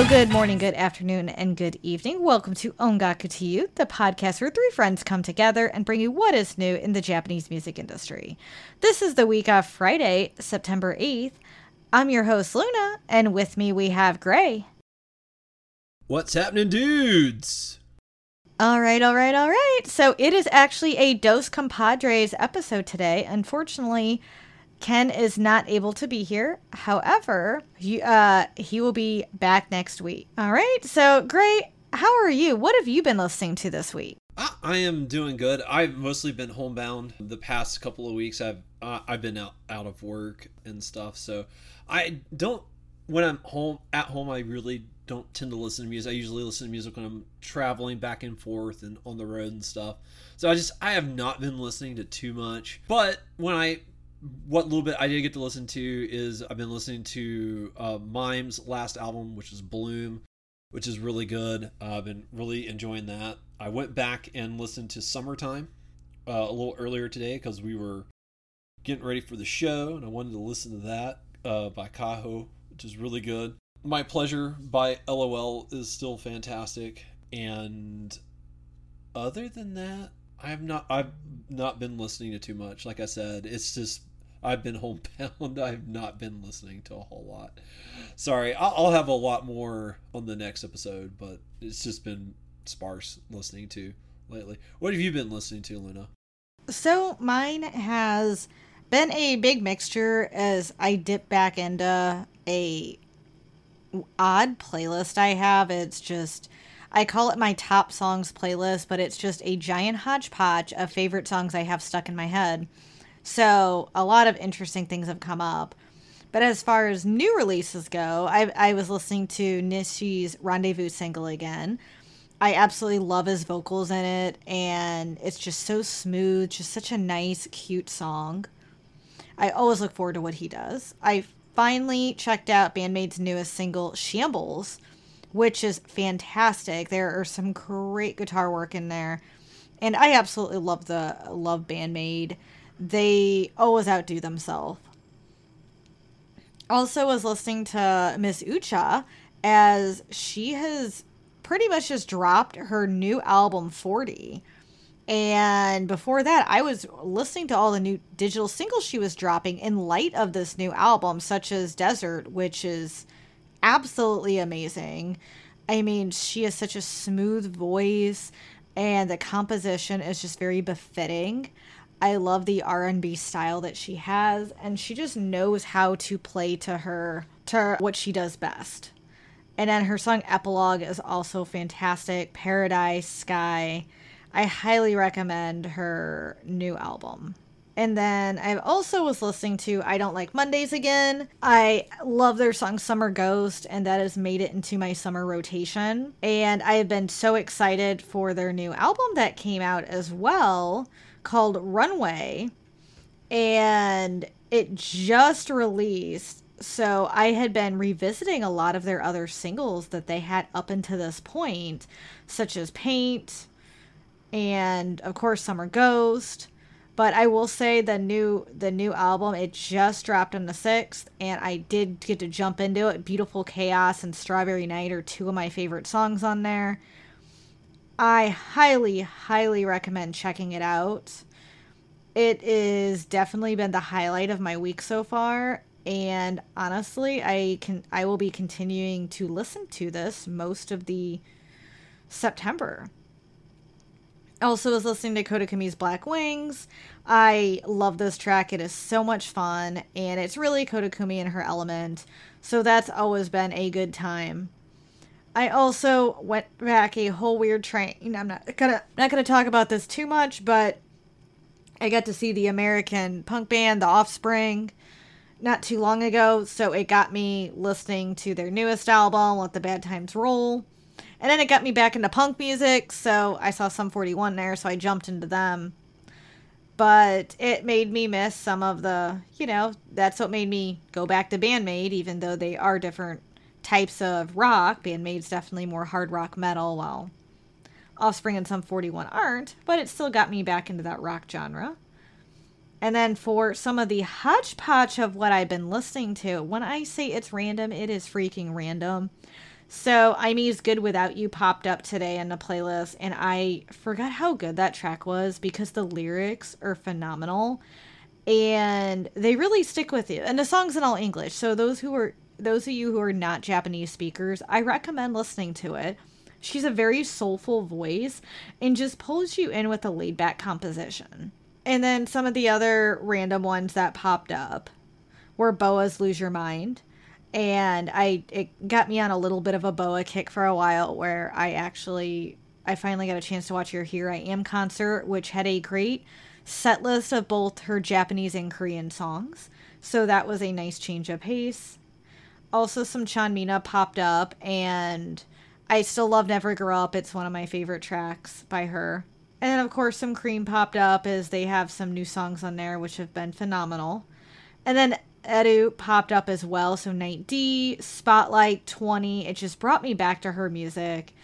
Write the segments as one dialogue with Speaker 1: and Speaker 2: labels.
Speaker 1: Hello, good morning, good afternoon, and good evening. Welcome to Ongaku to You, the podcast where three friends come together and bring you what is new in the Japanese music industry. This is the week of Friday, September 8th. I'm your host, Luna, and with me we have Gray.
Speaker 2: What's happening, dudes?
Speaker 1: All right, all right, all right. So it is actually a Dos Compadres episode today. Unfortunately, Ken is not able to be here. However, he, uh, he will be back next week. All right. So, Gray. How are you? What have you been listening to this week?
Speaker 2: I, am doing good. I've mostly been homebound the past couple of weeks. I've uh, I've been out out of work and stuff, so I don't. When I'm home at home, I really don't tend to listen to music. I usually listen to music when I'm traveling back and forth and on the road and stuff. So I just I have not been listening to too much. But when I what little bit I did get to listen to is I've been listening to uh, Mime's last album, which is Bloom, which is really good. Uh, I've been really enjoying that. I went back and listened to Summertime uh, a little earlier today because we were getting ready for the show, and I wanted to listen to that uh, by Kaho, which is really good. My Pleasure by LOL is still fantastic, and other than that, I have not I've not been listening to too much. Like I said, it's just I've been homebound. I've not been listening to a whole lot. Sorry, I'll, have a lot more on the next episode, but it's just been sparse listening to lately. What have you been listening to, Luna?
Speaker 1: So mine has been a big mixture as I dip back into a odd playlist I have. It's just I call it my top songs playlist, but it's just a giant hodgepodge of favorite songs I have stuck in my head. So a lot of interesting things have come up. But as far as new releases go, I, I was listening to Nishi's Rendezvous single again. I absolutely love his vocals in it, and it's just so smooth, just such a nice, cute song. I always look forward to what he does. I finally checked out Band-Maid's newest single, Shambles, which is fantastic. There are some great guitar work in there, and I absolutely love the love Band-Maid they always outdo themselves. Also, was listening to Ms.OOJA as she has pretty much just dropped her new album 40. And before that, I was listening to all the new digital singles she was dropping in light of this new album, such as Desert, which is absolutely amazing. I mean, she has such a smooth voice, and the composition is just very befitting. I love the R&B style that she has and she just knows how to play to her to what she does best. And then her song Epilogue is also fantastic. Paradise Sky. I highly recommend her new album. And then I also was listening to I Don't Like Mondays again. I love their song Summer Ghost, and that has made it into my summer rotation. And I have been so excited for their new album that came out as well called Runway, and it just released. So I had been revisiting a lot of their other singles that they had up until this point, such as Paint and of course Summer Ghost. But I will say the new the new album it just dropped on the sixth, and I did get to jump into it. Beautiful Chaos and Strawberry Night are two of my favorite songs on there. I highly, highly recommend checking it out. It is definitely been the highlight of my week so far, and honestly, I can I will be continuing to listen to this most of the September. Also was listening to Koda Kumi's Black Wings. I love this track. It is so much fun and it's really Kodakumi in her element. So that's always been a good time. I also went back a whole weird train. I'm not gonna not gonna talk about this too much, but I got to see the American punk band The Offspring not too long ago, so it got me listening to their newest album, Let the Bad Times Roll. And then it got me back into punk music, so I saw Sum 41 there, so I jumped into them. But it made me miss some of the, you know, that's what made me go back to Band-Maid, even though they are different types of rock. Band-Maid's definitely more hard rock metal, while Offspring and Sum 41 aren't, but it still got me back into that rock genre. And then for some of the hodgepodge of what I've been listening to, when I say it's random, it is freaking random. So I Me's Good Without You popped up today in the playlist, and I forgot how good that track was because the lyrics are phenomenal and they really stick with you. And the song's in all English. So those who are those of you who are not Japanese speakers, I recommend listening to it. She's a very soulful voice and just pulls you in with a laid back composition. And then some of the other random ones that popped up were BoA's Lose Your Mind. And I it got me on a little bit of a Boa kick for a while where I actually I finally got a chance to watch her Here I Am concert, which had a great set list of both her Japanese and Korean songs. So that was a nice change of pace. Also some Chanmina popped up and I still love Never Grow Up. It's one of my favorite tracks by her. And then, of course, some Cream popped up as they have some new songs on there, which have been phenomenal. And then Edu popped up as well. So Night D, Spotlight 20. It just brought me back to her music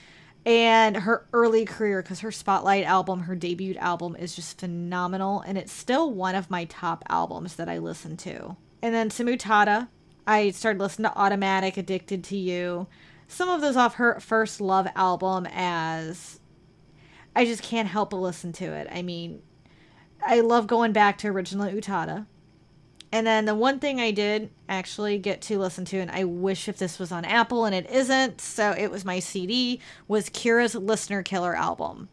Speaker 1: and her early career because her Spotlight album, her debut album, is just phenomenal. And it's still one of my top albums that I listen to. And then some Utada, I started listening to Automatic, Addicted to You some of those off her first love album as I just can't help but listen to it. I mean, I love going back to original Utada. And then the one thing I did actually get to listen to, and I wish if this was on Apple and it isn't, so it was my CD, was Kira's Listener Killer album.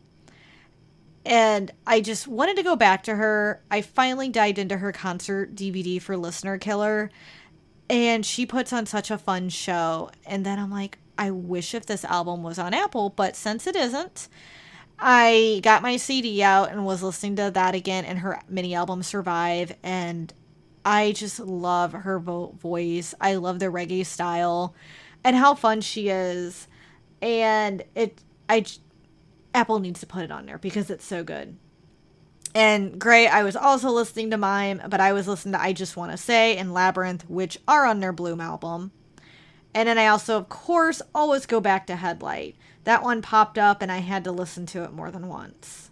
Speaker 1: And I just wanted to go back to her. I finally dived into her concert DVD for Listener Killer, and she puts on such a fun show. And then I'm like, I wish if this album was on Apple, but since it isn't, I got my CD out and was listening to that again and her mini album Survive and I just love her vo- voice. I love the reggae style and how fun she is. And it I Apple needs to put it on there because it's so good. And Gray, I was also listening to Mime, but I was listening to I Just Want to Say and Labyrinth, which are on their Bloom album. And then I also, of course, always go back to Headlight. That one popped up and I had to listen to it more than once.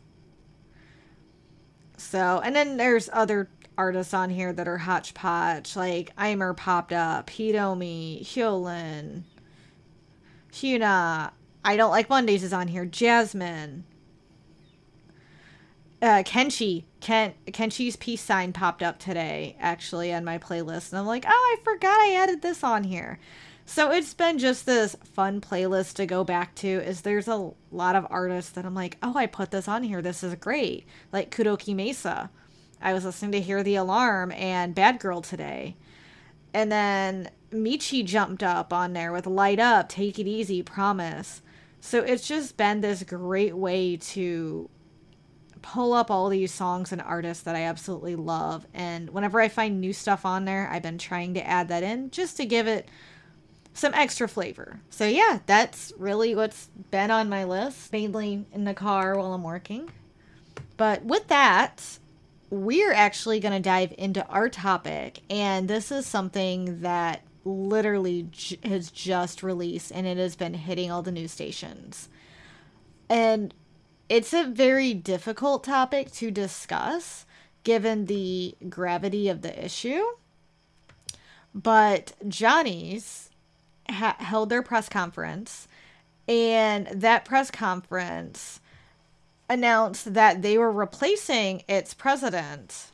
Speaker 1: So, and then there's other artists on here that are hodgepodge, like Aimer popped up, Hitomi, Hyolyn, Hyuna. I Don't Like Mondays is on here, Jasmine. Uh, Kenshi, Ken, Kenshi's peace sign popped up today, actually, on my playlist. And I'm like, oh, I forgot I added this on here. So it's been just this fun playlist to go back to. Is there's a lot of artists that I'm like, oh, I put this on here. This is great. Like Kudoki Mesa. I was listening to Hear the Alarm and Bad Girl today. And then Michi jumped up on there with Light Up, Take It Easy, Promise. So it's just been this great way to pull up all these songs and artists that I absolutely love. And whenever I find new stuff on there, I've been trying to add that in just to give it some extra flavor. So yeah, that's really what's been on my list, mainly in the car while I'm working. But with that, we're actually going to dive into our topic, and this is something that literally j- has just released and it has been hitting all the news stations. And it's a very difficult topic to discuss given the gravity of the issue. But Johnny's ha- held their press conference, and that press conference announced that they were replacing its president.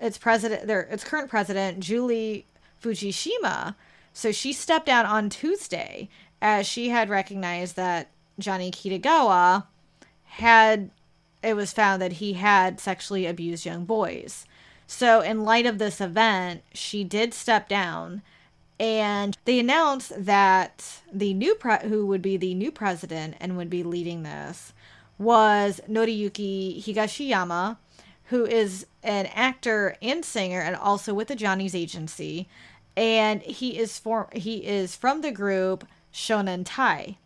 Speaker 1: Its president, their its current president, Julie Fujishima. So she stepped down on Tuesday as she had recognized that Johnny Kitagawa had it was found that he had sexually abused young boys. So in light of this event, she did step down and they announced that the new pre- who would be the new president and would be leading this was Noriyuki Higashiyama, who is an actor and singer and also with the Johnny's agency, and he is for he is from the group Shonen Tai.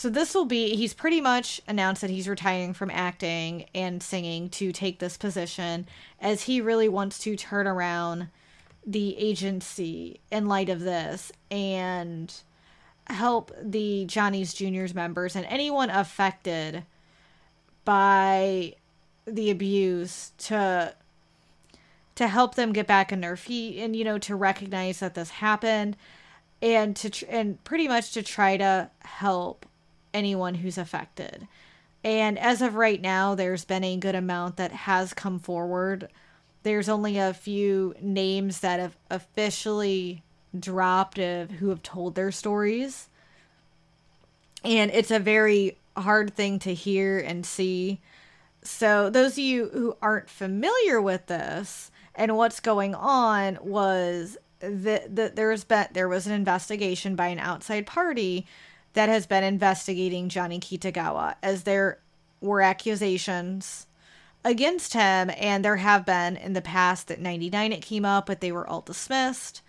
Speaker 1: So this will be he's pretty much announced that he's retiring from acting and singing to take this position as he really wants to turn around the agency in light of this and help the Johnny's Juniors members and anyone affected by the abuse to to help them get back on their feet and you know to recognize that this happened and to and pretty much to try to help anyone who's affected. And as of right now, there's been a good amount that has come forward. There's only a few names that have officially dropped of who have told their stories. And it's a very hard thing to hear and see. So, those of you who aren't familiar with this and what's going on was that, that there's been there was an investigation by an outside party that has been investigating Johnny Kitagawa as there were accusations against him and there have been in the past at 99 it came up but they were all dismissed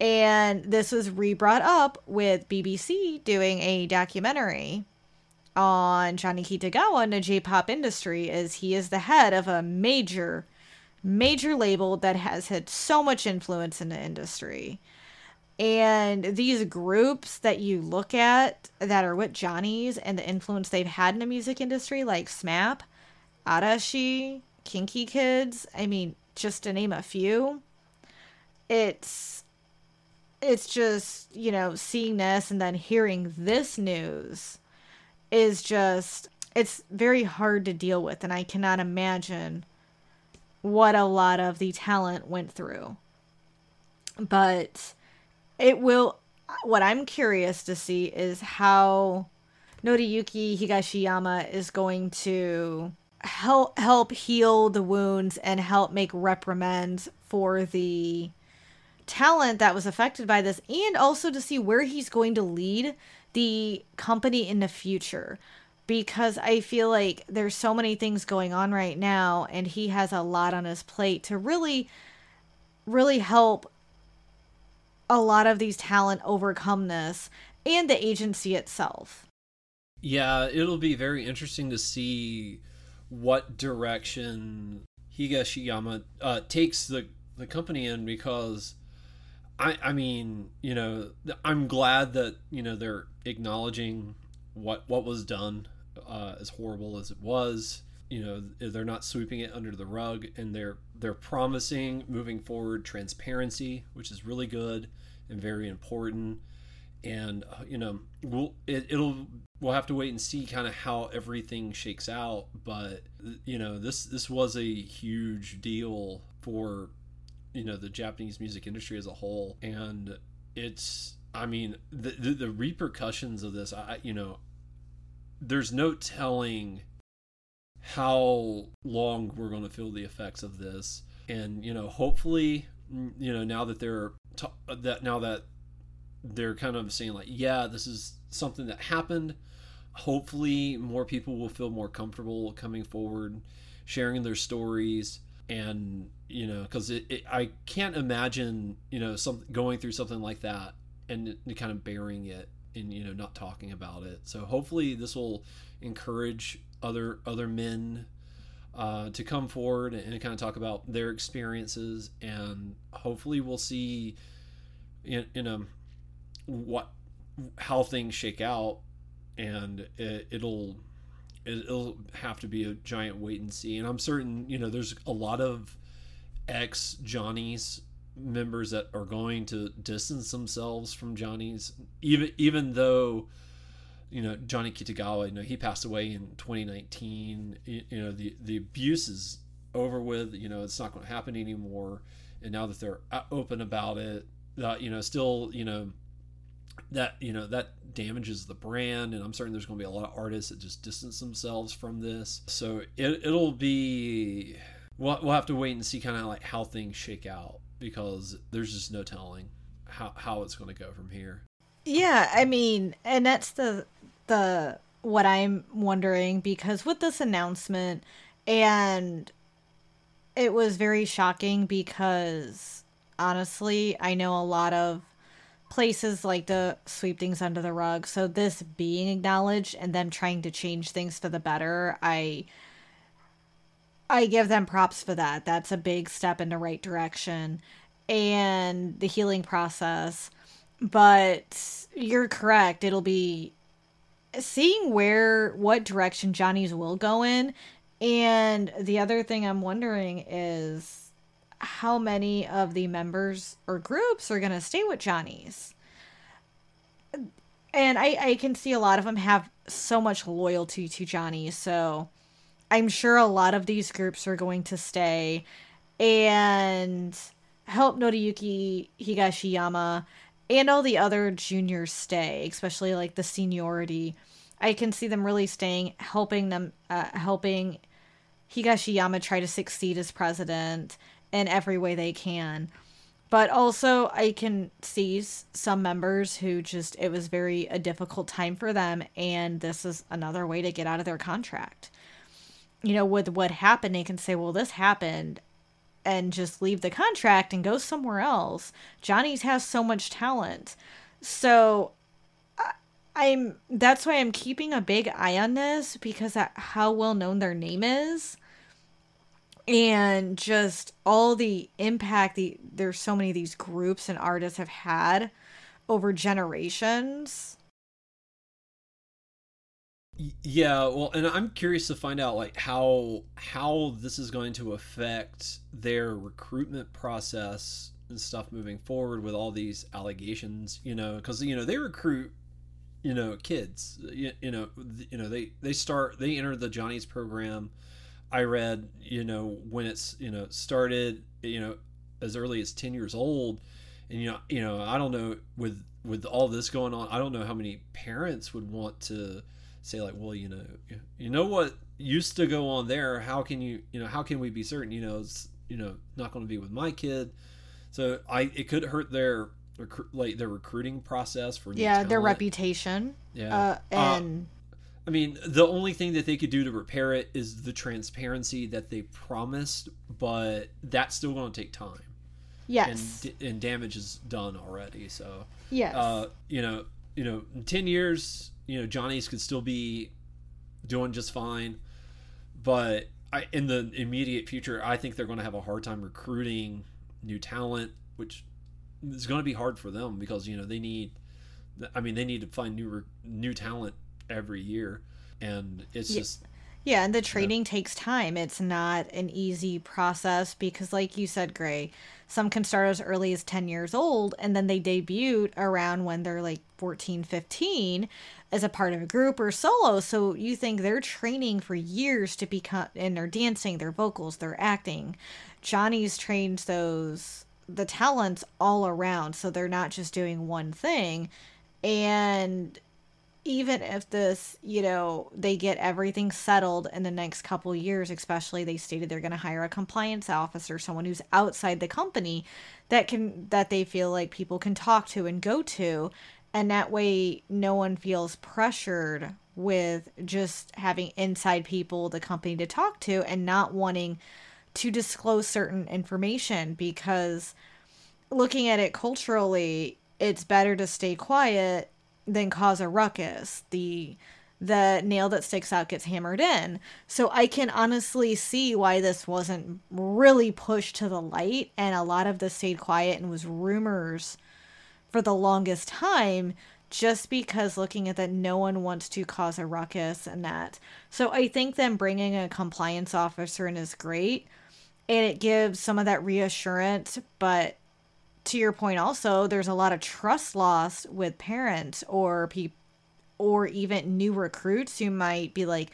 Speaker 1: and this was re-brought up with BBC doing a documentary on Johnny Kitagawa in the J-pop industry as he is the head of a major major label that has had so much influence in the industry. And these groups that you look at that are with Johnny's and the influence they've had in the music industry, like SMAP, Arashi, KinKi Kids, I mean, just to name a few, it's it's just, you know, seeing this and then hearing this news is just it's very hard to deal with and I cannot imagine what a lot of the talent went through. But it will what I'm curious to see is how Noriyuki Higashiyama is going to help help heal the wounds and help make reprimands for the talent that was affected by this and also to see where he's going to lead the company in the future. Because I feel like there's so many things going on right now and he has a lot on his plate to really really help a lot of these talent overcome this and the agency itself.
Speaker 2: Yeah, it'll be very interesting to see what direction Higashiyama uh, takes the the company in because I I mean, you know, I'm glad that, you know, they're acknowledging what what was done uh, as horrible as it was. You know, they're not sweeping it under the rug, and they're they're promising moving forward transparency, which is really good and very important. And uh, you know, we'll it, it'll we'll have to wait and see kind of how everything shakes out. But you know, this this was a huge deal for you know the Japanese music industry as a whole, and it's I mean the the, the repercussions of this. I you know there's no telling how long we're going to feel the effects of this and you know hopefully mm, you know now that they're t- that now that they're kind of saying like yeah this is something that happened hopefully more people will feel more comfortable coming forward sharing their stories and you know because it, it, i can't imagine you know some going through something like that and, and kind of burying it and you know not talking about it. So hopefully this will encourage other other men uh, to come forward and, and kind of talk about their experiences, and hopefully we'll see in, in a what how things shake out, and it, it'll it'll have to be a giant wait and see. And I'm certain you know there's a lot of ex Johnny's members that are going to distance themselves from Johnny's, even even though you know Johnny Kitagawa, you know he passed away in 2019. You, know the the abuse is over with. You know it's not going to happen anymore. And now that they're open about it, uh, you know still you know that you know that damages the brand and i'm certain there's going to be a lot of artists that just distance themselves from this so it, it'll be we'll, we'll have to wait and see kind of like how things shake out because there's just no telling how how it's going to go from here.
Speaker 1: Yeah, I mean, and that's the the what I'm wondering because with this announcement and it was very shocking because honestly, I know a lot of places like to sweep things under the rug. So this being acknowledged and them trying to change things for the better, I I give them props for that. That's a big step in the right direction and the healing process. But you're correct. It'll be seeing where what direction Johnny's will go in. And the other thing I'm wondering is how many of the members or groups are going to stay with Johnny's. And I, I can see a lot of them have so much loyalty to Johnny. So I'm sure a lot of these groups are going to stay and help Noriyuki Higashiyama and all the other juniors stay, especially like the seniority. I can see them really staying, helping them, uh, helping Higashiyama try to succeed as president in every way they can. But also, I can see some members who just, it was very a difficult time for them, and this is another way to get out of their contract. You know, with what happened, they can say, well, this happened, and just leave the contract and go somewhere else. Johnny's has so much talent. So I'm that's why I'm keeping a big eye on this because how well known their name is and just all the impact the there's so many of these groups and artists have had over generations
Speaker 2: yeah well and i'm curious to find out like how how this is going to affect their recruitment process and stuff moving forward with all these allegations you know because you know they recruit you know kids you, you know you know they they start they enter the johnny's program i read you know when it's you know started you know as early as 10 years old and you know you know i don't know with with all this going on i don't know how many parents would want to say like well you know you know what used to go on there how can you you know how can we be certain? You know it's you know not going to be with my kid. So i it could hurt their like their recruiting process for
Speaker 1: yeah talent. their reputation.
Speaker 2: Yeah.
Speaker 1: Uh, and
Speaker 2: uh, i mean the only thing that they could do to repair it is the transparency that they promised but that's still going to take time.
Speaker 1: Yes.
Speaker 2: and, and damage is done already so
Speaker 1: yes.
Speaker 2: uh you know you know in 10 years you know johnny's could still be doing just fine but I, in the immediate future i think they're going to have a hard time recruiting new talent which is going to be hard for them because you know they need i mean they need to find new new talent every year and it's
Speaker 1: yeah.
Speaker 2: just
Speaker 1: yeah and the training yeah. takes time it's not an easy process because like you said gray some can start as early as 10 years old and then they debut around when they're like 14 15 as a part of a group or solo. So you think they're training for years to become and they're dancing their vocals they're acting. Johnny's trained those the talents all around so they're not just doing one thing. And even if this you know they get everything settled in the next couple years especially they stated they're going to hire a compliance officer someone who's outside the company that can that they feel like people can talk to and go to. And that way no one feels pressured with just having inside people the company to talk to and not wanting to disclose certain information because looking at it culturally, it's better to stay quiet than cause a ruckus. The the nail that sticks out gets hammered in. So I can honestly see why this wasn't really pushed to the light and a lot of this stayed quiet and was rumors for the longest time just because looking at that no one wants to cause a ruckus and that. So I think them bringing a compliance officer in is great and it gives some of that reassurance, but to your point also, there's a lot of trust lost with parents or people or even new recruits who might be like,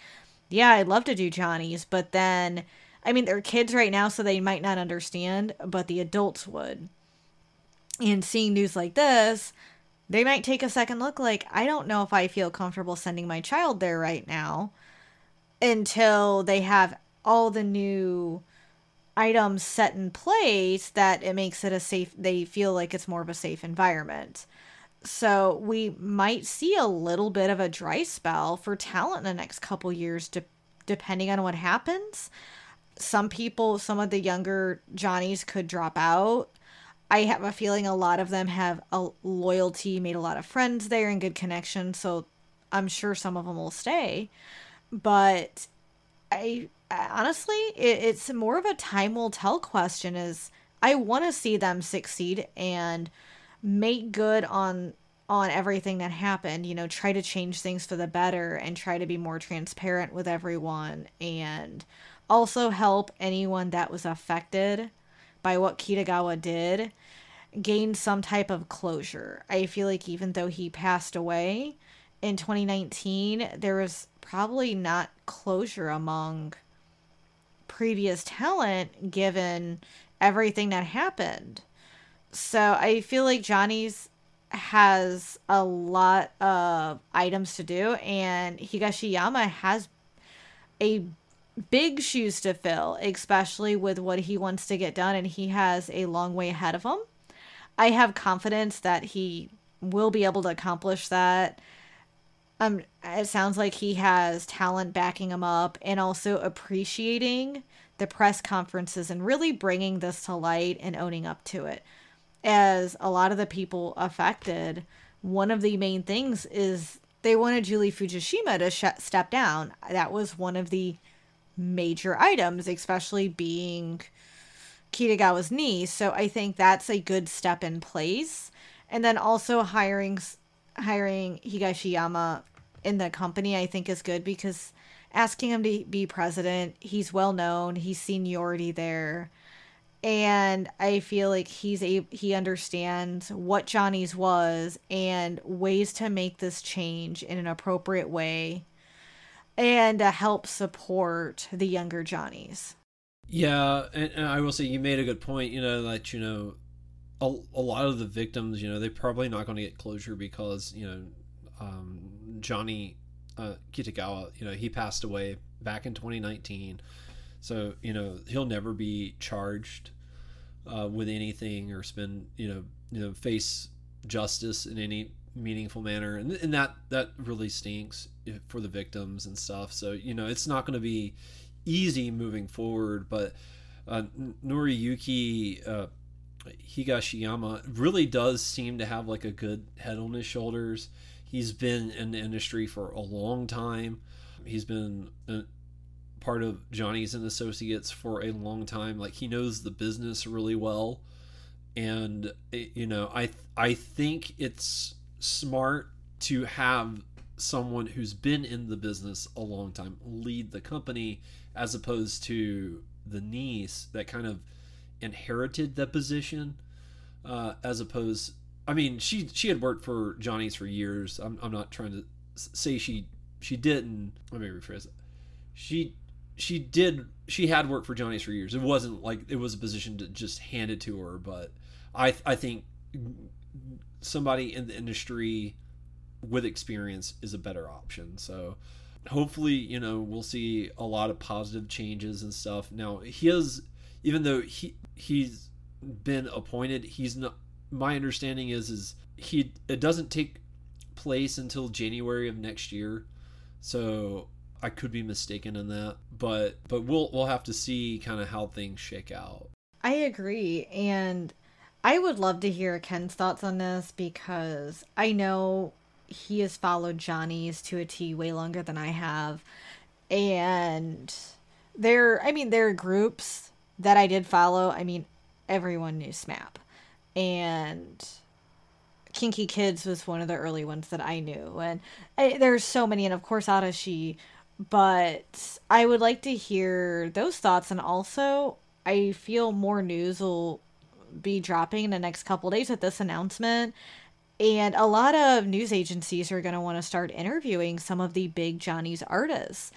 Speaker 1: "Yeah, I'd love to do Johnny's," but then I mean, they're kids right now so they might not understand, but the adults would. And seeing news like this, they might take a second look like, I don't know if I feel comfortable sending my child there right now until they have all the new items set in place that it makes it a safe they feel like it's more of a safe environment. So we might see a little bit of a dry spell for talent in the next couple years de- depending on what happens. Some people some of the younger johnnies could drop out. I have a feeling a lot of them have a loyalty made a lot of friends there and good connections so i'm sure some of them will stay. But i honestly, it, it's more of a time will tell question. Is I want to see them succeed and make good on on everything that happened you know try to change things for the better and try to be more transparent with everyone and also help anyone that was affected by what Kitagawa did gain some type of closure. I feel like even though he passed away in 2019, there was probably not closure among previous talent given everything that happened. So I feel like Johnny's has a lot of items to do and Higashiyama has a big shoes to fill, especially with what he wants to get done and he has a long way ahead of him. I have confidence that he will be able to accomplish that. Um, it sounds like he has talent backing him up and also appreciating the press conferences and really bringing this to light and owning up to it. As a lot of the people affected, one of the main things is they wanted Julie Fujishima to sh- step down. That was one of the major items, especially being Kitagawa's niece. So I think that's a good step in place. And then also hiring hiring Higashiyama in the company I think is good because asking him to be president, he's well known, he's seniority there. And I feel like he's a he understands what Johnny's was and ways to make this change in an appropriate way and to help support the younger Johnnies.
Speaker 2: Yeah, and, and, I will say you made a good point. You know that you know a, a lot of the victims, you know, they're probably not going to get closure because you know um, Johnny uh, Kitagawa, you know, he passed away back in 2019, so you know he'll never be charged uh, with anything or spend you know you know face justice in any meaningful manner, and and that that really stinks for the victims and stuff. So you know it's not going to be easy moving forward. But uh, Noriyuki uh, Higashiyama really does seem to have like a good head on his shoulders. He's been in the industry for a long time. He's been a, part of Johnny's and Associates for a long time. Like he knows the business really well, and eh, you know, I I think it's smart to have someone who's been in the business a long time lead the company as opposed to the niece that kind of inherited the position uh, as opposed i mean she she had worked for johnny's for years. I'm, I'm not trying to say she she didn't. Let me rephrase it. She she did she had worked for johnny's for years. It wasn't like it was a position to just hand it to her but i i think somebody in the industry with experience is a better option. So hopefully, you know, we'll see a lot of positive changes and stuff. Now, he has, even though he he's been appointed, he's not. My understanding is is he it doesn't take place until January of next year, so I could be mistaken in that. But but we'll we'll have to see kind of how things shake out.
Speaker 1: I agree, and I would love to hear Ken's thoughts on this because I know he has followed Johnny's to a T way longer than I have. And there, I mean, there are groups that I did follow. I mean, everyone knew SMAP. And KinKi Kids was one of the early ones that I knew. And I, there's so many. And of course, Arashi. But I would like to hear those thoughts. And also, I feel more news will be dropping in the next couple days with this announcement and a lot of news agencies are going to want to start interviewing some of the big Johnny's artists.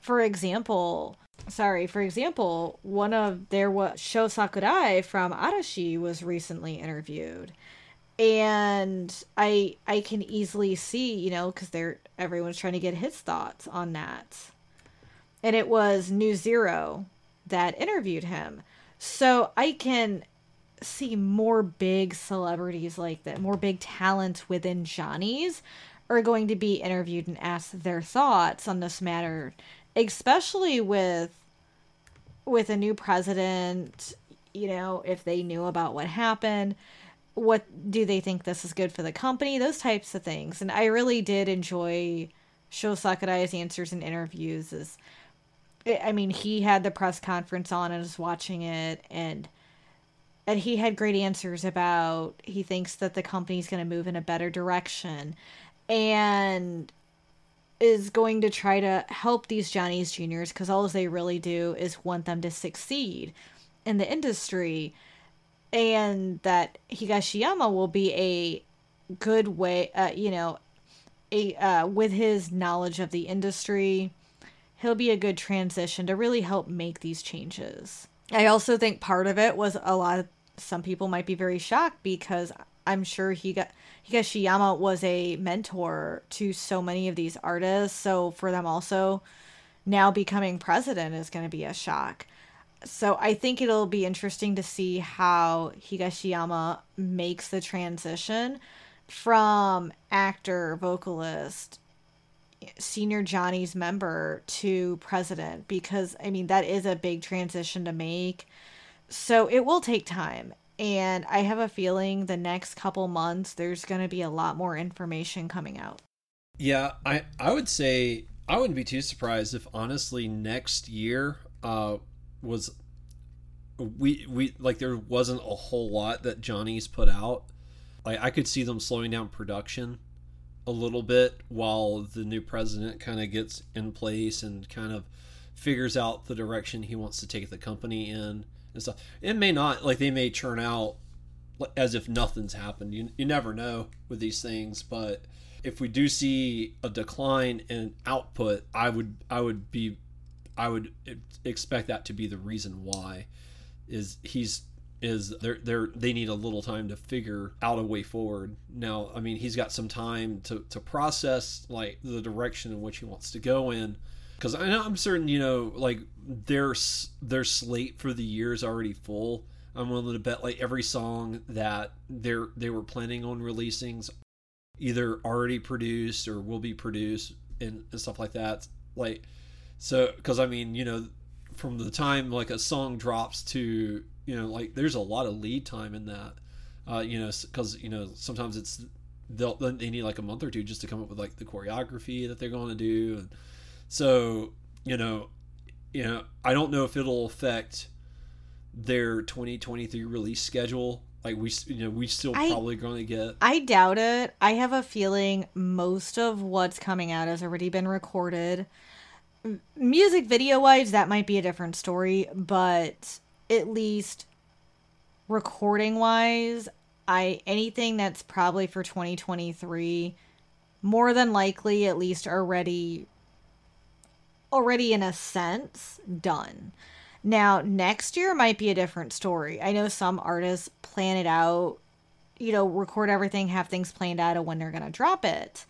Speaker 1: For example, sorry, for example, one of there was Sho Sakurai from Arashi was recently interviewed. And I I can easily see, you know, cuz they're everyone's trying to get his thoughts on that. And it was New Zero that interviewed him. So I can see more big celebrities like that, more big talents within Johnny's are going to be interviewed and asked their thoughts on this matter, especially with with a new president, you know, if they knew about what happened, what do they think this is good for the company, those types of things. And I really did enjoy Sho Sakurai's answers in interviews is I mean, he had the press conference on and was watching it and and he had great answers about he thinks that the company's going to move in a better direction and is going to try to help these Johnny's juniors because all they really do is want them to succeed in the industry. and that Higashiyama will be a good way, uh, you know, a uh, with his knowledge of the industry, he'll be a good transition to really help make these changes. I also think part of it was a lot of some people might be very shocked because I'm sure he got Higashiyama was a mentor to so many of these artists. So for them also now becoming president is going to be a shock. So I think it'll be interesting to see how Higashiyama makes the transition from actor, vocalist, senior Johnny's member to president because I mean that is a big transition to make. So it will take time. And I have a feeling the next couple months there's going to be a lot more information coming out.
Speaker 2: Yeah, I I would say I wouldn't be too surprised if honestly next year uh was we we like there wasn't a whole lot that Johnny's put out. Like I could see them slowing down production a little bit while the new president kind of gets in place and kind of figures out the direction he wants to take the company in and stuff. It may not like they may churn out as if nothing's happened. You you never know with these things, but if we do see a decline in output, I would I would be I would expect that to be the reason why is he's is they're they're they need a little time to figure out a way forward. Now, I mean, he's got some time to to process like the direction in which he wants to go in because I know I'm certain you know like their their slate for the year is already full. I'm willing to bet like every song that they're they were planning on releasing either already produced or will be produced and, and stuff like that. Like so because I mean you know from the time like a song drops to you know like there's a lot of lead time in that uh, you know because you know sometimes it's they'll they need like a month or two just to come up with like the choreography that they're going to do and so you know you know i don't know if it'll affect their 2023 release schedule. Like we you know we still I, probably going to get
Speaker 1: i doubt it. I have a feeling most of what's coming out has already been recorded. Music video wise that might be a different story but at least recording wise, I anything that's probably for 2023 more than likely at least already already in a sense done. Now, next year might be a different story. I know some artists plan it out, you know, record everything, have things planned out of when they're going to drop it.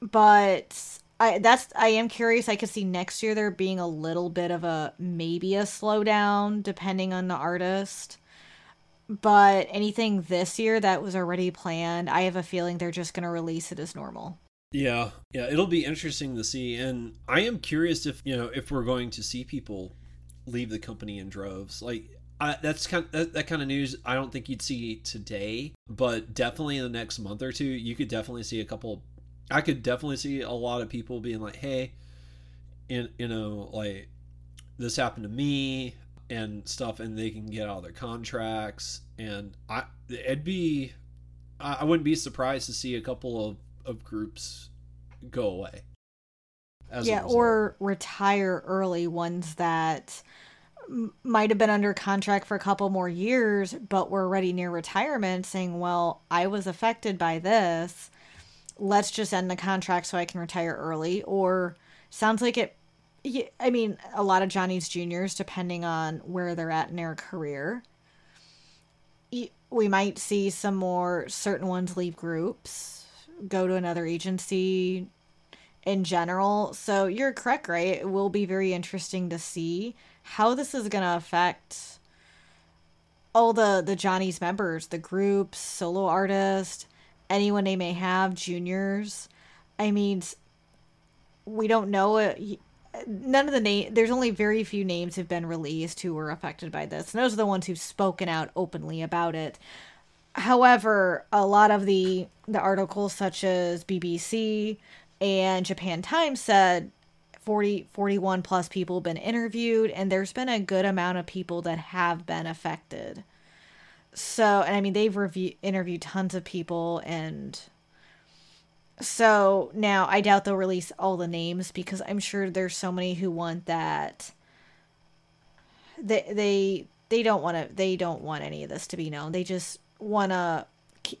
Speaker 1: But I that's I am curious. I could see next year there being a little bit of a maybe a slowdown depending on the artist. But anything this year that was already planned, I have a feeling they're just going to release it as normal.
Speaker 2: Yeah. Yeah, it'll be interesting to see and I am curious if, you know, if we're going to see people leave the company in droves. Like I, that's kind of, that, that kind of news I don't think you'd see today, but definitely in the next month or two, you could definitely see a couple I could definitely see a lot of people being like, "Hey, and you know, like this happened to me and stuff," and they can get out of their contracts. And I, it'd be, I wouldn't be surprised to see a couple of of groups go away.
Speaker 1: yeah, or retire early ones that might have been under contract for a couple more years, but were already near retirement, saying, "Well, I was affected by this." let's just end the contract so I can retire early. Or sounds like it. I mean, a lot of Johnny's juniors, depending on where they're at in their career, we might see some more certain ones leave groups, go to another agency in general. So you're correct, right? It will be very interesting to see how this is going to affect all the the Johnny's members, the groups, solo artists, anyone they may have, juniors. I mean, we don't know. None of the name. There's only very few names have been released who were affected by this. And those are the ones who've spoken out openly about it. However, a lot of the the articles, such as BBC and Japan Times, said 40, 41 plus people have been interviewed, and there's been a good amount of people that have been affected so and i mean they've review interviewed tons of people and so now i doubt they'll release all the names because i'm sure there's so many who want that they they they don't want to they don't want any of this to be known. They just want to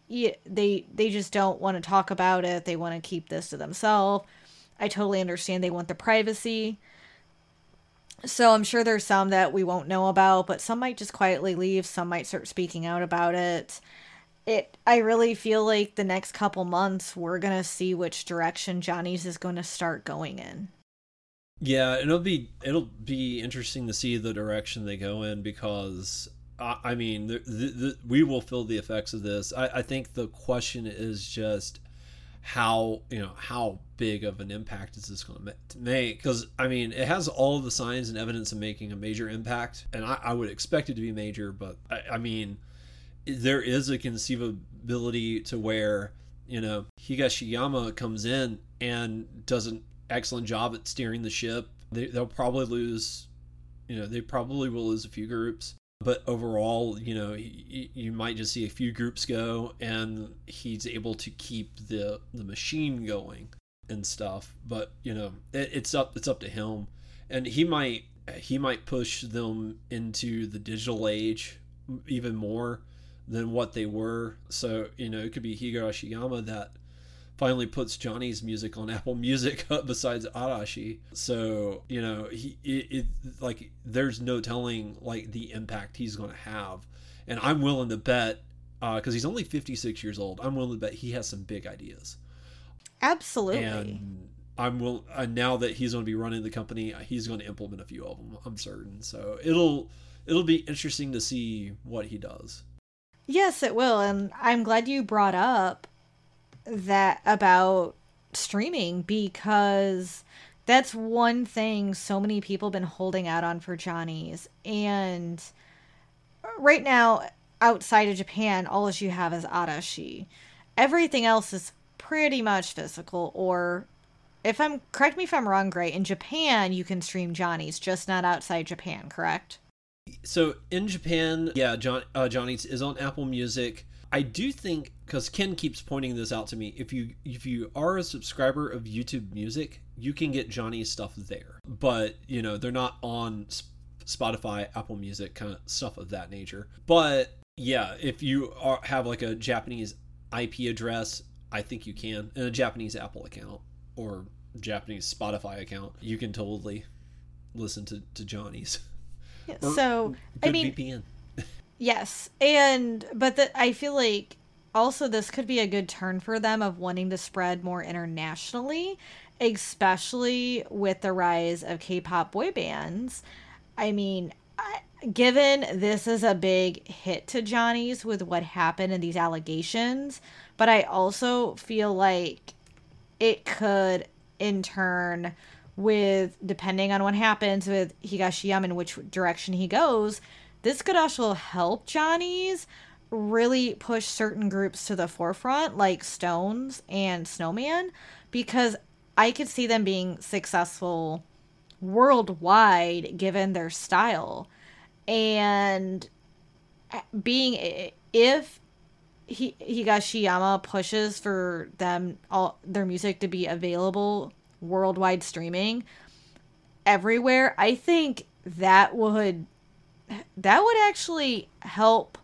Speaker 1: they they just don't want to talk about it. They want to keep this to themselves. I totally understand they want the privacy. So I'm sure there's some that we won't know about, but some might just quietly leave, some might start speaking out about it. It I really feel like the next couple months we're going to see which direction Johnny's is going to start going in.
Speaker 2: Yeah, it'll be it'll be interesting to see the direction they go in because I, mean the, the, the, we will feel the effects of this. I, I think the question is just how you know how big of an impact is this going to make? Because i mean it has all the signs and evidence of making a major impact and i, I would expect it to be major but I, I, mean there is a conceivability to where you know higashiyama comes in and does an excellent job at steering the ship. They, they'll probably lose you know they probably will lose a few groups but overall, you know, you, you might just see a few groups go, and he's able to keep the the machine going and stuff. But you know, it, it's up it's up to him, and he might he might push them into the digital age even more than what they were. So you know, it could be Higashiyama that finally puts Johnny's music on Apple Music besides Arashi. So you know, he it, it like there's no telling like the impact he's going to have, and I'm willing to bet because uh, he's only 56 years old. I'm willing to bet he has some big ideas.
Speaker 1: Absolutely.
Speaker 2: And I'm will uh, now that he's going to be running the company, he's going to implement a few of them. I'm certain. So it'll it'll be interesting to see what he does.
Speaker 1: Yes, it will, and I'm glad you brought up that about streaming because that's one thing so many people been holding out on for Johnny's. And right now, outside of Japan, all that you have is Arashi. Everything else is pretty much physical or if I'm correct me if I'm wrong, Gray, in Japan you can stream Johnny's, just not outside Japan, correct?
Speaker 2: So in Japan, yeah, John uh, Johnny's is on Apple Music. I do think because Ken keeps pointing this out to me. If you if you are a subscriber of YouTube Music, you can get Johnny's stuff there, but you know they're not on Spotify, Apple Music, kind of stuff of that nature. But yeah, if you are, have like a Japanese IP address, I think you can, and a Japanese Apple account or Japanese Spotify account, you can totally listen to to Johnny's.
Speaker 1: Yeah, so I mean, VPN. Yes, and but the, I feel like also this could be a good turn for them of wanting to spread more internationally, especially with the rise of K-pop boy bands. I mean, I, given this is a big hit to Johnny's with what happened and these allegations, but I also feel like it could in turn with depending on what happens with Higashiyama and which direction he goes this could also help Johnny's really push certain groups to the forefront, like SixTONES and Snowman, because I could see them being successful worldwide given their style. And eh, being if he Higashiyama pushes for them all their music to be available worldwide streaming everywhere, I think that would that would actually help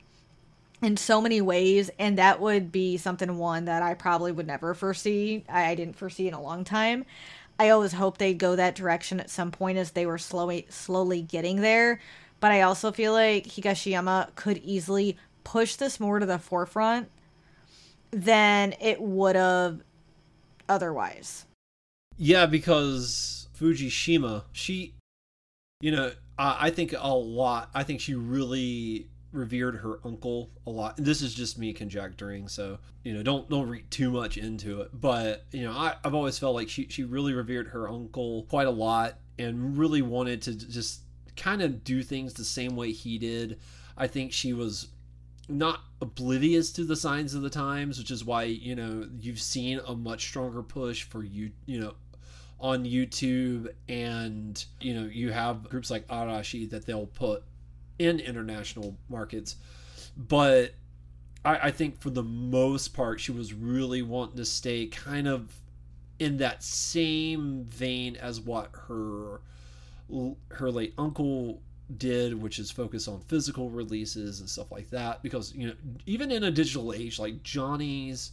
Speaker 1: in so many ways and that would be something one that i probably would never foresee. I didn't foresee in a long time. I always hoped they'd go that direction at some point as they were slowly slowly getting there. But i also feel like higashiyama could easily push this more to the forefront than it would have otherwise.
Speaker 2: Yeah because fujishima she you know uh, I think a lot. I think she really revered her uncle a lot. This is just me conjecturing, so you know, don't don't read too much into it. But you know, I, I've always felt like she she really revered her uncle quite a lot, and really wanted to just kind of do things the same way he did. I think she was not oblivious to the signs of the times, which is why you know you've seen a much stronger push for you you know on YouTube, and you know you have groups like Arashi that they'll put in international markets, but I, I think for the most part she was really wanting to stay kind of in that same vein as what her her late uncle did, which is focus on physical releases and stuff like that. Because you know, even in a digital age, like Johnny's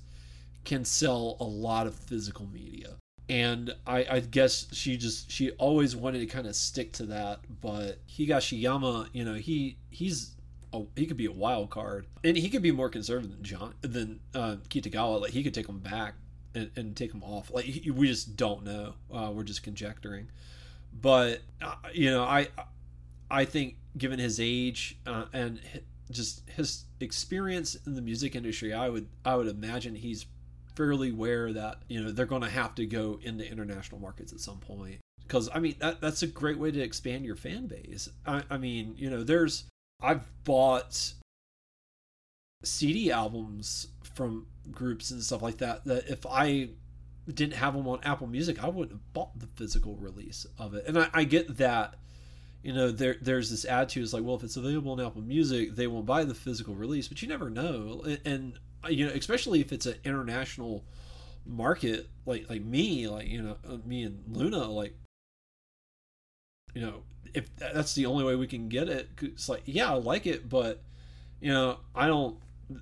Speaker 2: can sell a lot of physical media and I, I guess she just she always wanted to kind of stick to that but higashiyama you know he he's a, he could be a wild card. And he could be more conservative than john than uh, kitagawa. Like he could take him back and, and take him off. Like he, we just don't know. Uh, we're just conjecturing. But uh, you know i i think given his age uh, and just his experience in the music industry i would i would imagine he's fairly aware that you know they're going to have to go into international markets at some point. Because I mean that that's a great way to expand your fan base. I, I mean you know there's I've bought CD albums from groups and stuff like that that if I didn't have them on Apple Music I wouldn't have bought the physical release of it. And I, I get that you know there there's this attitude it's like well if it's available on Apple Music they won't buy the physical release but you never know. And, and you know, especially if it's an international market like like me, like you know, uh, me and Luna, like you know, if that's the only way we can get it, it's like yeah, I like it, but you know, I don't.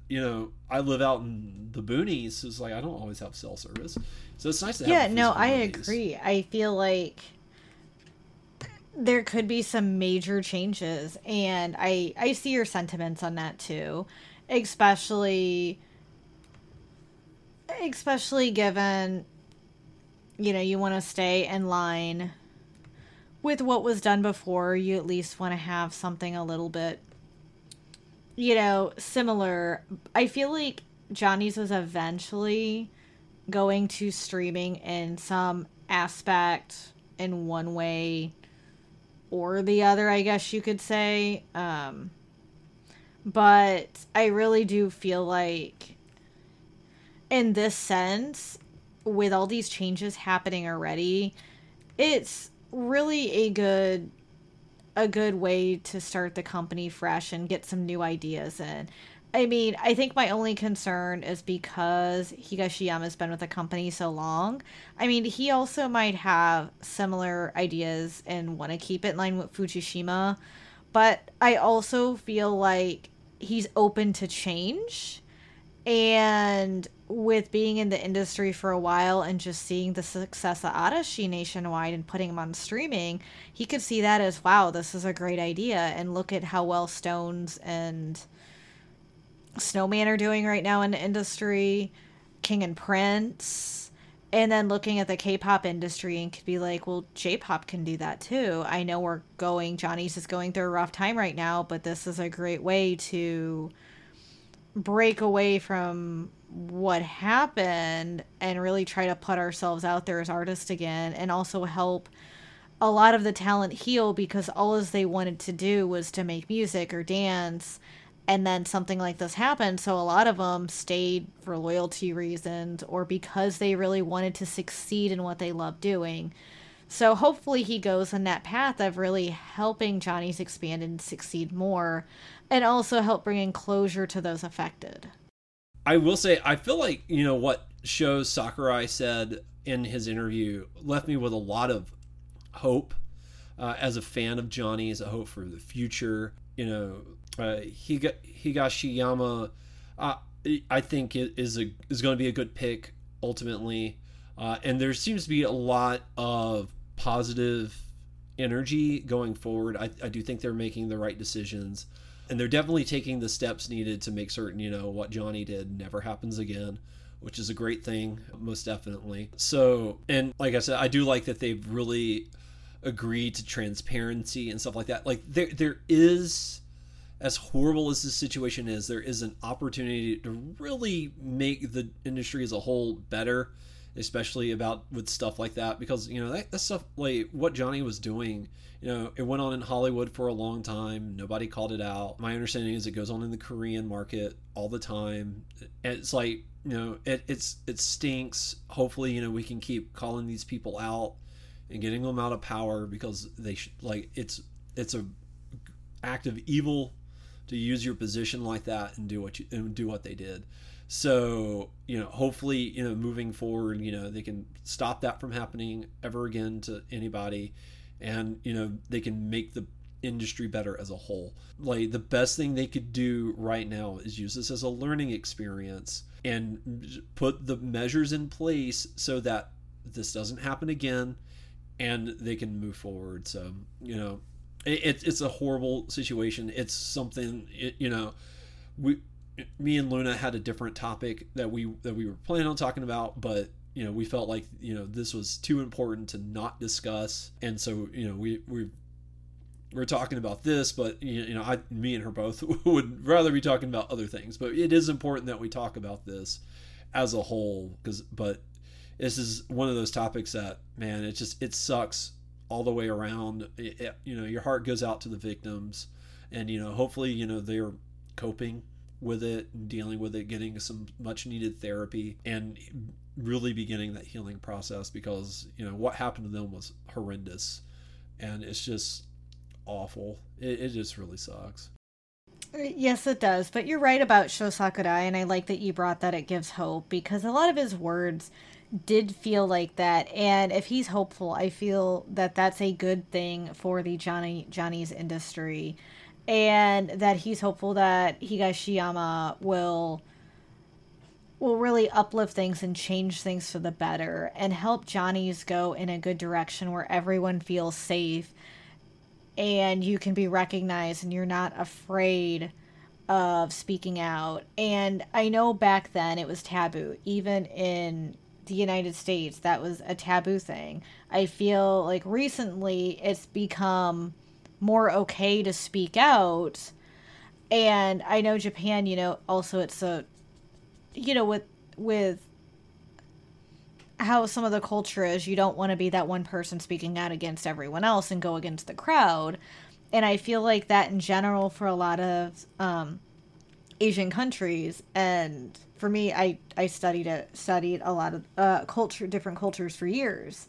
Speaker 2: You know, I live out in the boonies, so it's like I don't always have cell service, so it's nice to have
Speaker 1: yeah, no, I agree. I feel like there could be some major changes and i i see your sentiments on that too especially especially given you know you want to stay in line with what was done before you at least want to have something a little bit you know similar. I feel like johnny's was eventually going to streaming in some aspect in one way or the other i guess you could say. Um but i really do feel like in this sense, with all these changes happening already, it's really a good a good way to start the company fresh and get some new ideas in. I mean, I think my only concern is because Higashiyama's been with the company so long. I mean, he also might have similar ideas and want to keep it in line with Fujishima, but I also feel like he's open to change. And with being in the industry for a while and just seeing the success of Arashi nationwide and putting him on streaming, he could see that as wow, this is a great idea. And look at how well SixTONES and Snowman are doing right now in the industry, King and Prince. And then looking at the K pop industry and could be like, well, J pop can do that too. I know we're going, Johnny's is going through a rough time right now, but this is a great way to break away from what happened and really try to put ourselves out there as artists again and also help a lot of the talent heal because all as they wanted to do was to make music or dance and then something like this happened. So a lot of them stayed for loyalty reasons or because they really wanted to succeed in what they love doing. So hopefully he goes in that path of really helping johnny's expand and succeed more and also help bringing closure to those affected
Speaker 2: I will say I feel like you know what Sho Sakurai said in his interview left me with a lot of hope uh, as a fan of Johnny's, a hope for the future. You know, uh, Higa, Higashiyama, uh, I think is a is going to be a good pick ultimately, uh, and there seems to be a lot of positive energy going forward. I, I do think they're making the right decisions and they're definitely taking the steps needed to make certain you know what Johnny did never happens again which is a great thing most definitely. So and like I said I do like that they've really agreed to transparency and stuff like that. Like there there is as horrible as this situation is there is an opportunity to really make the industry as a whole better especially about with stuff like that because you know that, that stuff like what Johnny was doing you know it went on in Hollywood for a long time. Nobody called it out. My understanding is it goes on in the Korean market all the time. It's like you know it, it's it stinks. Hopefully you know we can keep calling these people out and getting them out of power because they should like it's it's a act of evil to use your position like that and do what you and do what they did so, you know, hopefully, you know, moving forward, you know, they can stop that from happening ever again to anybody. And, you know, they can make the industry better as a whole. Like the best thing they could do right now is use this as a learning experience and put the measures in place so that this doesn't happen again and they can move forward. So, you know, it, it's a horrible situation. It's something, it, you know, we, me and Luna had a different topic that we, that we were planning on talking about, but you know, we felt like, you know, this was too important to not discuss. And so, you know, we, we we're talking about this, but you know, I, me and her both would rather be talking about other things. But it is important that we talk about this as a whole, because but this is one of those topics that man, it just it sucks all the way around. It, it, you know, your heart goes out to the victims, and you know, hopefully, you know, they're coping with it, dealing with it, getting some much needed therapy, and really beginning that healing process because you know what happened to them was horrendous, and it's just awful. It, it just really sucks.
Speaker 1: Yes, it does. But you're right about Sho Sakurai, and I like that you brought that. It gives hope because a lot of his words did feel like that. And if he's hopeful, I feel that that's a good thing for the Johnny Johnny's industry, and that he's hopeful that Higashiyama will will really uplift things and change things for the better and help Johnny's go in a good direction where everyone feels safe and you can be recognized and you're not afraid of speaking out. And I know back then it was taboo, even in the United States, that was a taboo thing. I feel like recently it's become more okay to speak out. And I know Japan, you know, also it's a, you know, with, with how some of the culture is you don't want to be that one person speaking out against everyone else and go against the crowd and i feel like that in general for a lot of um, asian countries and for me i i studied it studied a lot of uh, culture different cultures for years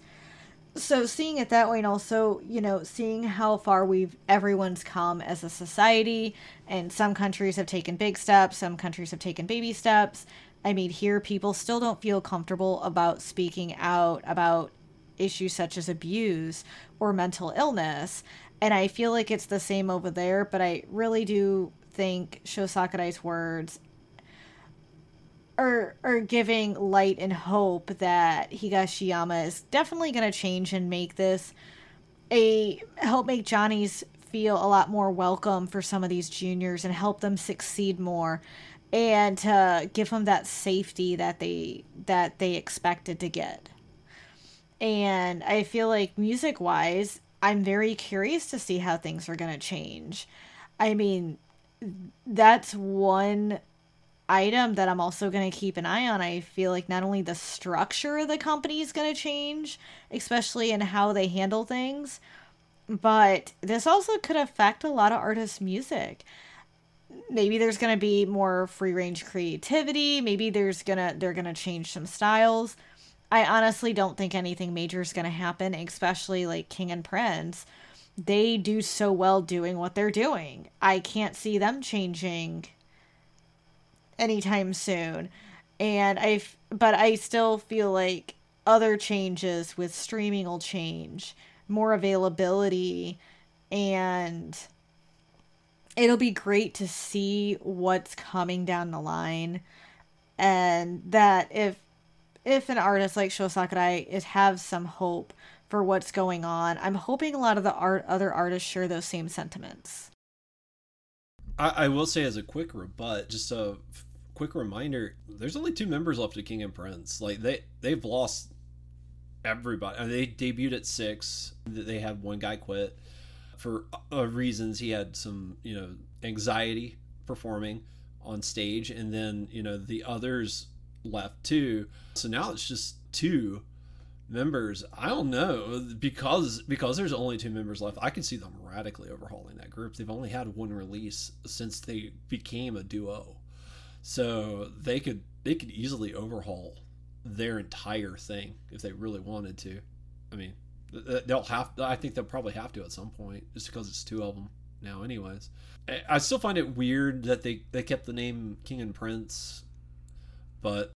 Speaker 1: so seeing it that way and also you know seeing how far we've everyone's come as a society and some countries have taken big steps some countries have taken baby steps I mean, here people still don't feel comfortable about speaking out about issues such as abuse or mental illness. And I feel like it's the same over there, but I really do think Sho Sakurai's words are are giving light and hope that Higashiyama is definitely going to change and make this a help make Johnny's feel a lot more welcome for some of these juniors and help them succeed more and to give them that safety that they that they expected to get. And I feel like music wise, I'm very curious to see how things are going to change. I mean, that's one item that I'm also going to keep an eye on. I feel like not only the structure of the company is going to change, especially in how they handle things, but this also could affect a lot of artists' music. Maybe there's going to be more free range creativity. Maybe there's to they're going to change some styles. I honestly don't think anything major is going to happen especially like king and prince. They do so well doing what they're doing. I can't see them changing anytime soon and i but i still feel like other changes with streaming will change more availability and it'll be great to see what's coming down the line and that if if an artist like Sho Sakurai is have some hope for what's going on, I'm hoping a lot of the art other artists share those same sentiments.
Speaker 2: I, I will say as a quick rebut, just a f- quick reminder: there's only two members left of King and Prince. Like they they've lost everybody. I mean, they debuted at six. They had one guy quit for uh, reasons he had some you know anxiety performing on stage and then you know the others left too so now it's just two members i don't know because because there's only two members left i can see them radically overhauling that group they've only had one release since they became a duo so they could they could easily overhaul their entire thing if they really wanted to i mean They'll have. I think they'll probably have to at some point, just because it's two of them now. Anyways, I still find it weird that they they kept the name King and Prince, but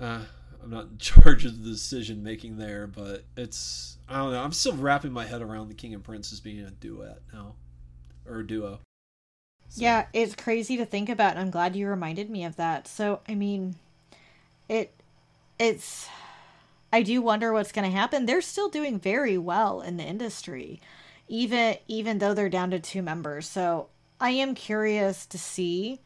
Speaker 2: uh, I'm not in charge of the decision making there, but it's I don't know. I'm still wrapping my head around the King and Prince as being a duet now, or a duo.
Speaker 1: So. Yeah, it's crazy to think about. I'm glad you reminded me of that. So, I mean, it it's I do wonder what's going to happen. They're still doing very well in the industry, even even though they're down to two members. So I am curious to see,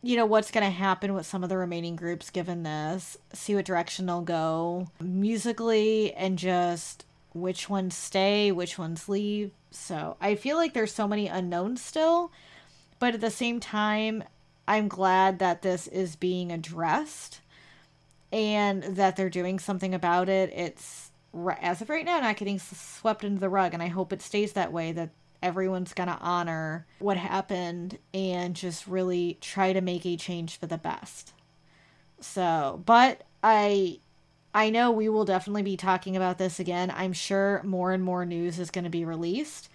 Speaker 1: you know, what's going to happen with some of the remaining groups given this. See what direction they'll go musically, and just which ones stay, which ones leave. So I feel like there's so many unknowns still, but at the same time, I'm glad that this is being addressed and that they're doing something about it. It's as of right now not getting swept into the rug, and I hope it stays that way. That everyone's gonna honor what happened and just really try to make a change for the best. So, but I I know we will definitely be talking about this again. I'm sure more and more news is going to be released.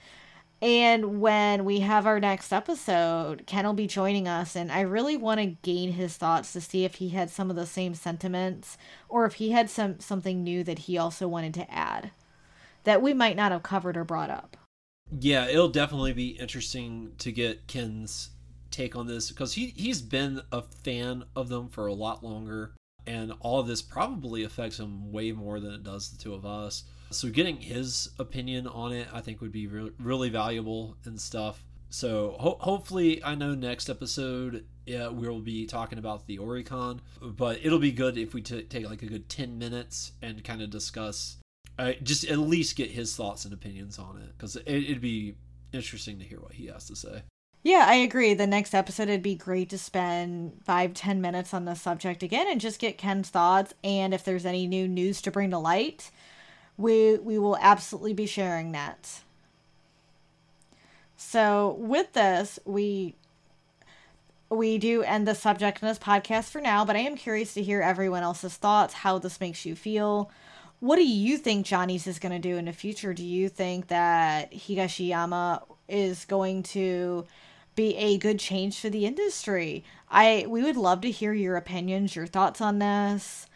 Speaker 1: And when we have our next episode, Ken will be joining us, and I really want to gain his thoughts to see if he had some of the same sentiments or if he had some something new that he also wanted to add that we might not have covered or brought up.
Speaker 2: Yeah, it'll definitely be interesting to get Ken's take on this because he he's been a fan of them for a lot longer, and all of this probably affects him way more than it does the two of us. So getting his opinion on it, I think, would be re- really valuable and stuff. So ho- hopefully, I know next episode yeah, we'll be talking about the Oricon, but it'll be good if we t- take like a good ten minutes and kind of discuss, uh, just at least get his thoughts and opinions on it, because it, it'd be interesting to hear what he has to say.
Speaker 1: Yeah, I agree. The next episode, it'd be great to spend five, ten minutes on the subject again and just get Ken's thoughts. And if there's any new news to bring to light, we we will absolutely be sharing that. So with this, we we do end the subject in this podcast for now, but I am curious to hear everyone else's thoughts, how this makes you feel. What do you think Johnny's is going to do in the future? Do you think that Higashiyama is going to be a good change for the industry? I we would love to hear your opinions, your thoughts on this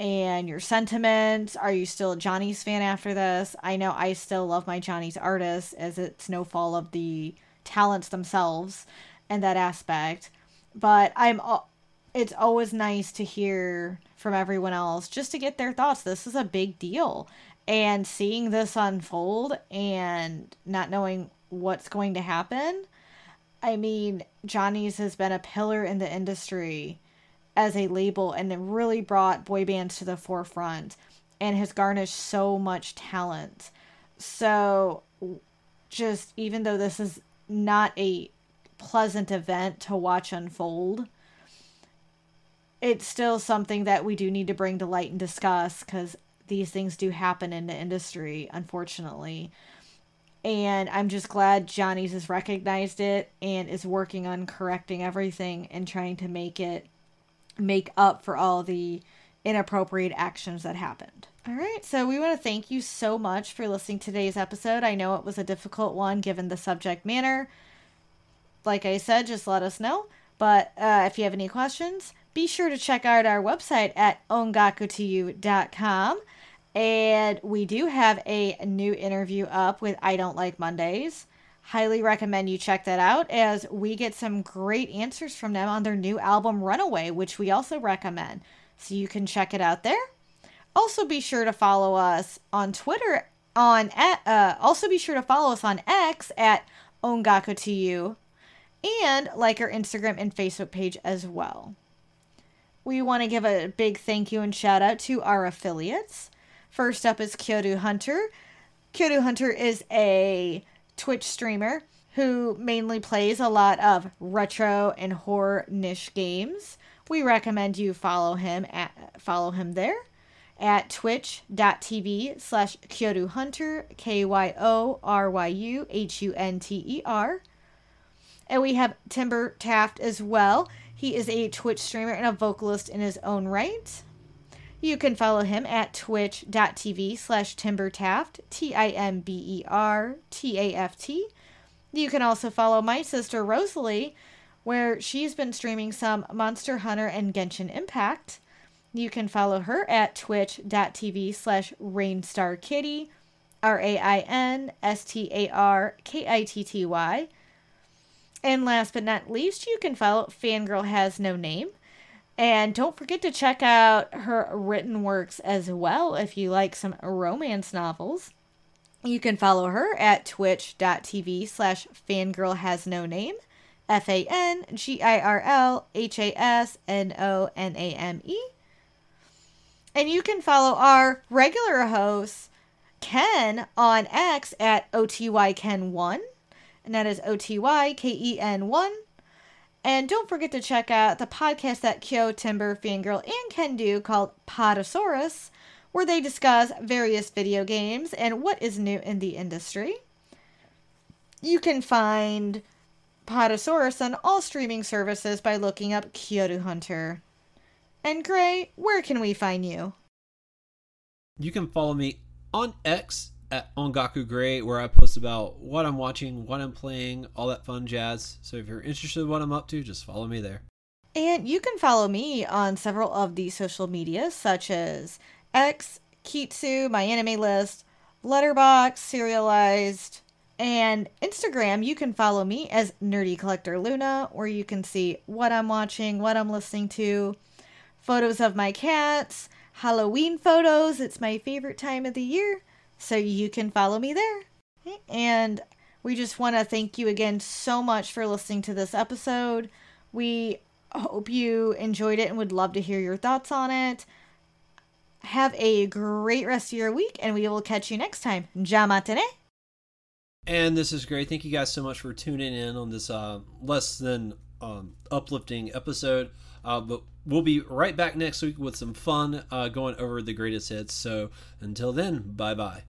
Speaker 1: and your sentiments. Are you still a Johnny's fan after this? I know I still love my Johnny's artists as it's no fall of the talents themselves and that aspect. But I'm it's always nice to hear from everyone else just to get their thoughts. This is a big deal. And seeing this unfold and not knowing what's going to happen. I mean, Johnny's has been a pillar in the industry as a label and it really brought boy bands to the forefront and has garnished so much talent. So, just even though this is not a pleasant event to watch unfold, it's still something that we do need to bring to light and discuss because these things do happen in the industry, unfortunately. And I'm just glad Johnny's has recognized it and is working on correcting everything and trying to make it make up for all the inappropriate actions that happened. All right, so we want to thank you so much for listening to today's episode. I know it was a difficult one given the subject matter. Like I said, just let us know. But uh, if you have any questions, be sure to check out our website at ongakutoyou.com. And we do have a new interview up with I Don't Like Mondays highly recommend you check that out as we get some great answers from them on their new album Runaway, which we also recommend. So you can check it out there. Also, be sure to follow us on Twitter. On uh, also be sure to follow us on X at Ongaku to you, and like our Instagram and Facebook page as well. We want to give a big thank you and shout out to our affiliates. First up is Kyoryu Hunter. Kyoryu Hunter is a Twitch streamer who mainly plays a lot of retro and horror niche games. We recommend you follow him at follow him there at twitch.tv slash Kyoryu Hunter, K Y O R Y U H U N T E R. And we have Timber Taft as well. He is a Twitch streamer and a vocalist in his own right. You can follow him at twitch.tv slash timbertaft, T I M B E R T A F T. You can also follow my sister Rosalie, where she's been streaming some Monster Hunter and Genshin Impact. You can follow her at twitch.tv slash rainstarkitty, R A I N S T A R K I T T Y. And last but not least, you can follow Fangirl Has No Name. And don't forget to check out her written works as well if you like some romance novels. You can follow her at twitch.tv slash fangirl has no name. F A N G I R L H A S N O N A M E. And you can follow our regular host, Ken, on X at OTYKen1. And that is O T Y K E N 1. And don't forget to check out the podcast that Kyo, Timber, Fangirl, and Ken do called Podosaurus, where they discuss various video games and what is new in the industry. You can find Podosaurus on all streaming services by looking up Kyoryu Hunter. And Gray, where can we find you?
Speaker 2: You can follow me on X at Ongaku Gray, where I post about what I'm watching, what I'm playing, all that fun jazz. So if you're interested in what I'm up to, just follow me there.
Speaker 1: And you can follow me on several of the social medias, such as X, Kitsu, my anime list, Letterboxd, Serialized, and Instagram. You can follow me as Nerdy Collector Luna, where you can see what I'm watching, what I'm listening to, photos of my cats, Halloween photos. It's my favorite time of the year so you can follow me there. And we just want to thank you again so much for listening to this episode. We hope you enjoyed it and would love to hear your thoughts on it. Have a Gray rest of your week, and we will catch you next time. Jamatane.
Speaker 2: And this is great. Thank you guys so much for tuning in on this uh, less than um, uplifting episode. Uh, but we'll be right back next week with some fun uh, going over the greatest hits. So until then, bye bye.